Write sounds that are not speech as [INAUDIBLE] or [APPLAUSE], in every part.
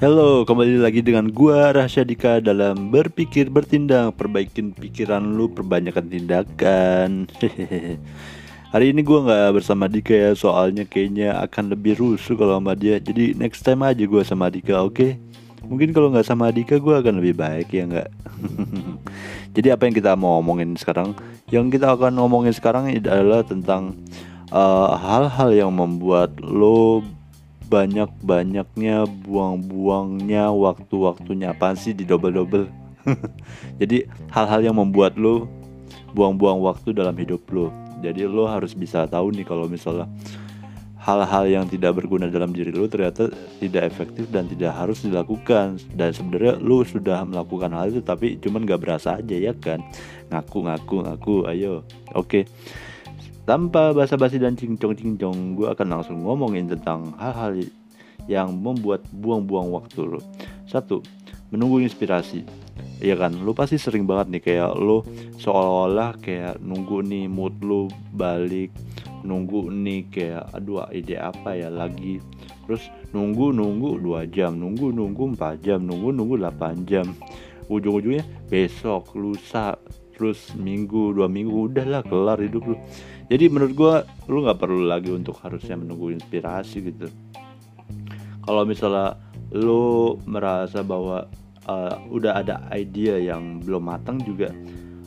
Halo, kembali lagi dengan gua Rahsia Dika dalam berpikir bertindak, perbaikin pikiran lu, perbanyakan tindakan. Hari ini gua nggak bersama Dika ya, soalnya kayaknya akan lebih rusuh kalau sama dia. Jadi next time aja gua sama Dika, oke? Okay? Mungkin kalau nggak sama Dika gua akan lebih baik ya nggak. [LAUGHS] Jadi apa yang kita mau ngomongin sekarang? Yang kita akan ngomongin sekarang adalah tentang uh, hal-hal uh, yang membuat lo banyak-banyaknya buang-buangnya waktu-waktunya. Apa sih di double-double? [LAUGHS] Jadi hal-hal yang membuat lo buang-buang waktu dalam hidup lo jadi lo harus bisa tahu nih kalau misalnya hal-hal yang tidak berguna dalam diri lo ternyata tidak efektif dan tidak harus dilakukan. Dan sebenarnya lo sudah melakukan hal itu tapi cuman gak berasa aja ya kan? Ngaku ngaku ngaku. Ayo. Oke. okay. Tanpa basa-basi dan cincong-cincong, gue akan langsung ngomongin tentang hal-hal yang membuat buang-buang waktu lo. Satu, menunggu inspirasi. Iya kan, lo pasti sering banget nih kayak lo seolah-olah kayak nunggu nih mood lo balik, nunggu nih kayak aduh ide apa ya lagi. Terus nunggu nunggu dua jam, nunggu nunggu empat jam, nunggu nunggu 8 jam. Ujung-ujungnya besok, lusa, terus minggu dua minggu udahlah kelar hidup lu. Jadi menurut gue lu nggak perlu lagi untuk harusnya menunggu inspirasi gitu. Kalau misalnya lu merasa bahwa uh, udah ada idea yang belum matang juga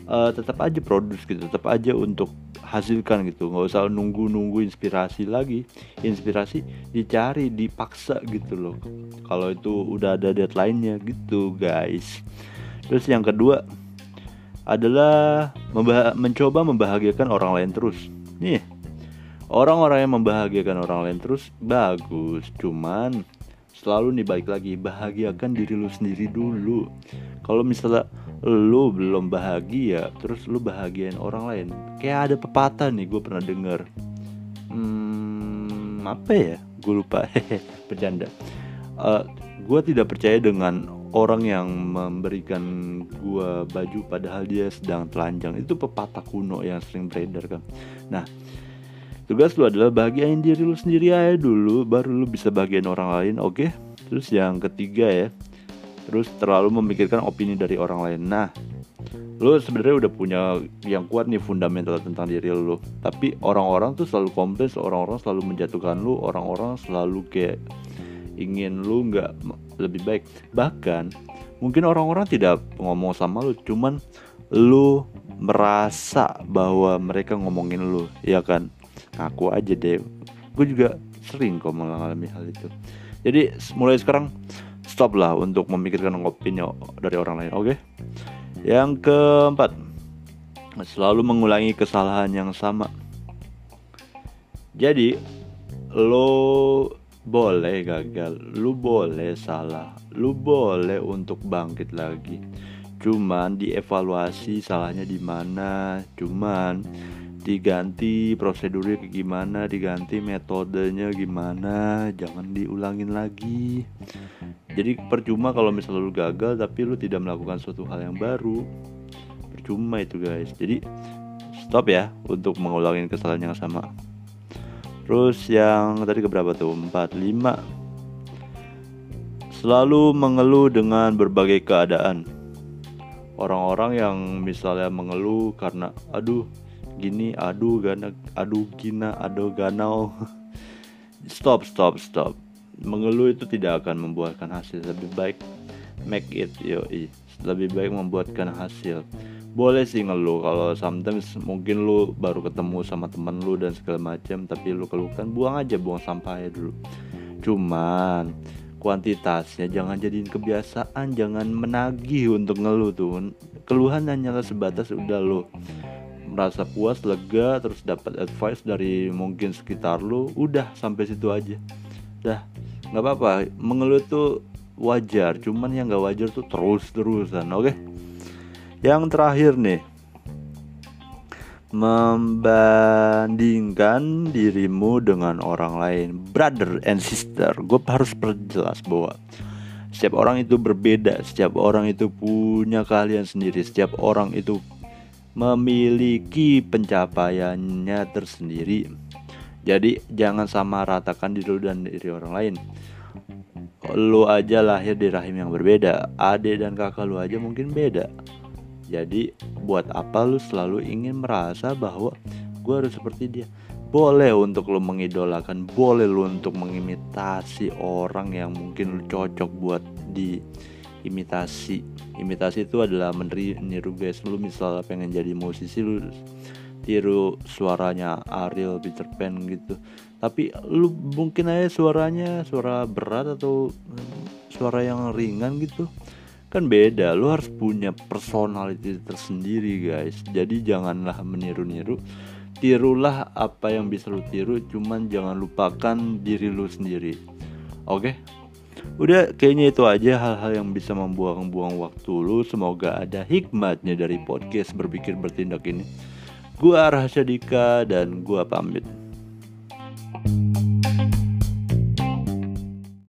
uh, tetap aja produce gitu tetap aja untuk hasilkan gitu. Nggak usah nunggu nunggu inspirasi lagi. Inspirasi dicari dipaksa gitu loh. Kalau itu udah ada deadline-nya gitu guys. Terus yang kedua adalah membah mencoba membahagiakan orang lain terus. Nih, orang-orang yang membahagiakan orang lain terus bagus, cuman selalu nih balik lagi bahagiakan diri lu sendiri dulu. Kalau misalnya lu belum bahagia, terus lu bahagiain orang lain, kayak ada pepatah nih gue pernah denger. Hmm, apa ya? Gue lupa. [LAUGHS] Bercanda. Uh, gue tidak percaya dengan orang yang memberikan gua baju padahal dia sedang telanjang. Itu pepatah kuno yang sering beredar kan nah tugas lu adalah bahagiain diri lu sendiri aja dulu baru lu bisa bagian orang lain oke? Okay? terus yang ketiga ya terus terlalu memikirkan opini dari orang lain. Nah lu sebenarnya udah punya yang kuat nih fundamental tentang diri lu. Tapi orang-orang tuh selalu komplain orang-orang selalu menjatuhkan lu orang-orang selalu kayak ingin lu nggak lebih baik. Bahkan mungkin orang-orang tidak ngomong sama lu cuman lu merasa bahwa mereka ngomongin lu ya kan? Ngaku aja deh. Gue juga sering kok mengalami hal itu. Jadi mulai sekarang stop lah untuk memikirkan opini dari orang lain oke? Okay? yang keempat selalu mengulangi kesalahan yang sama. Jadi lo boleh gagal, lu boleh salah, lu boleh untuk bangkit lagi. Cuman dievaluasi salahnya di mana, cuman diganti prosedurnya ke gimana, diganti metodenya gimana, jangan diulangin lagi. Jadi percuma kalau misalnya lu gagal tapi lu tidak melakukan suatu hal yang baru. Percuma itu guys. Jadi stop ya untuk mengulangi kesalahan yang sama. Terus yang tadi keberapa tuh? 4, 5 Selalu mengeluh dengan berbagai keadaan. Orang-orang yang misalnya mengeluh karena Aduh gini, aduh gana, aduh gina, aduh ganau. [LAUGHS] Stop, stop, stop. Mengeluh itu tidak akan membuahkan hasil. Lebih baik make it, yoi. Lebih baik membuatkan hasil boleh sih ngeluh kalau sometimes mungkin lu baru ketemu sama temen lu dan segala macam tapi lu keluhkan buang aja buang sampahnya dulu. Cuman kuantitasnya jangan jadiin kebiasaan jangan menagih untuk ngeluh tuh keluhan hanyalah sebatas udah lu merasa puas lega terus dapat advice dari mungkin sekitar lu udah sampai situ aja. Dah nggak apa-apa. Mengeluh tuh wajar cuman yang nggak wajar tuh terus terusan oke? okay? Yang terakhir nih. Membandingkan dirimu dengan orang lain brother and sister. Gue harus perjelas bahwa setiap orang itu berbeda setiap orang itu punya kalian sendiri setiap orang itu memiliki pencapaiannya tersendiri. Jadi jangan sama ratakan diri dan diri orang lain. Lu aja lahir di rahim yang berbeda adik dan kakak lu aja mungkin beda jadi buat apa lu selalu ingin merasa bahwa gue harus seperti dia? Boleh untuk lo mengidolakan boleh lo untuk mengimitasi orang yang mungkin lo cocok buat di imitasi imitasi itu adalah meniru guys lu. Misalnya pengen jadi musisi lu tiru suaranya Ariel Peter Pan gitu. Tapi lu mungkin aja suaranya suara berat atau suara yang ringan gitu kan beda lu harus punya personality tersendiri guys. Jadi janganlah meniru-niru. Tirulah apa yang bisa lu tiru cuman jangan lupakan diri lu sendiri. Oke? Okay? udah kayaknya itu aja hal-hal yang bisa membuang-buang waktu lu. Semoga ada hikmatnya dari podcast berpikir bertindak ini. Gua Arhasya Dika dan gua pamit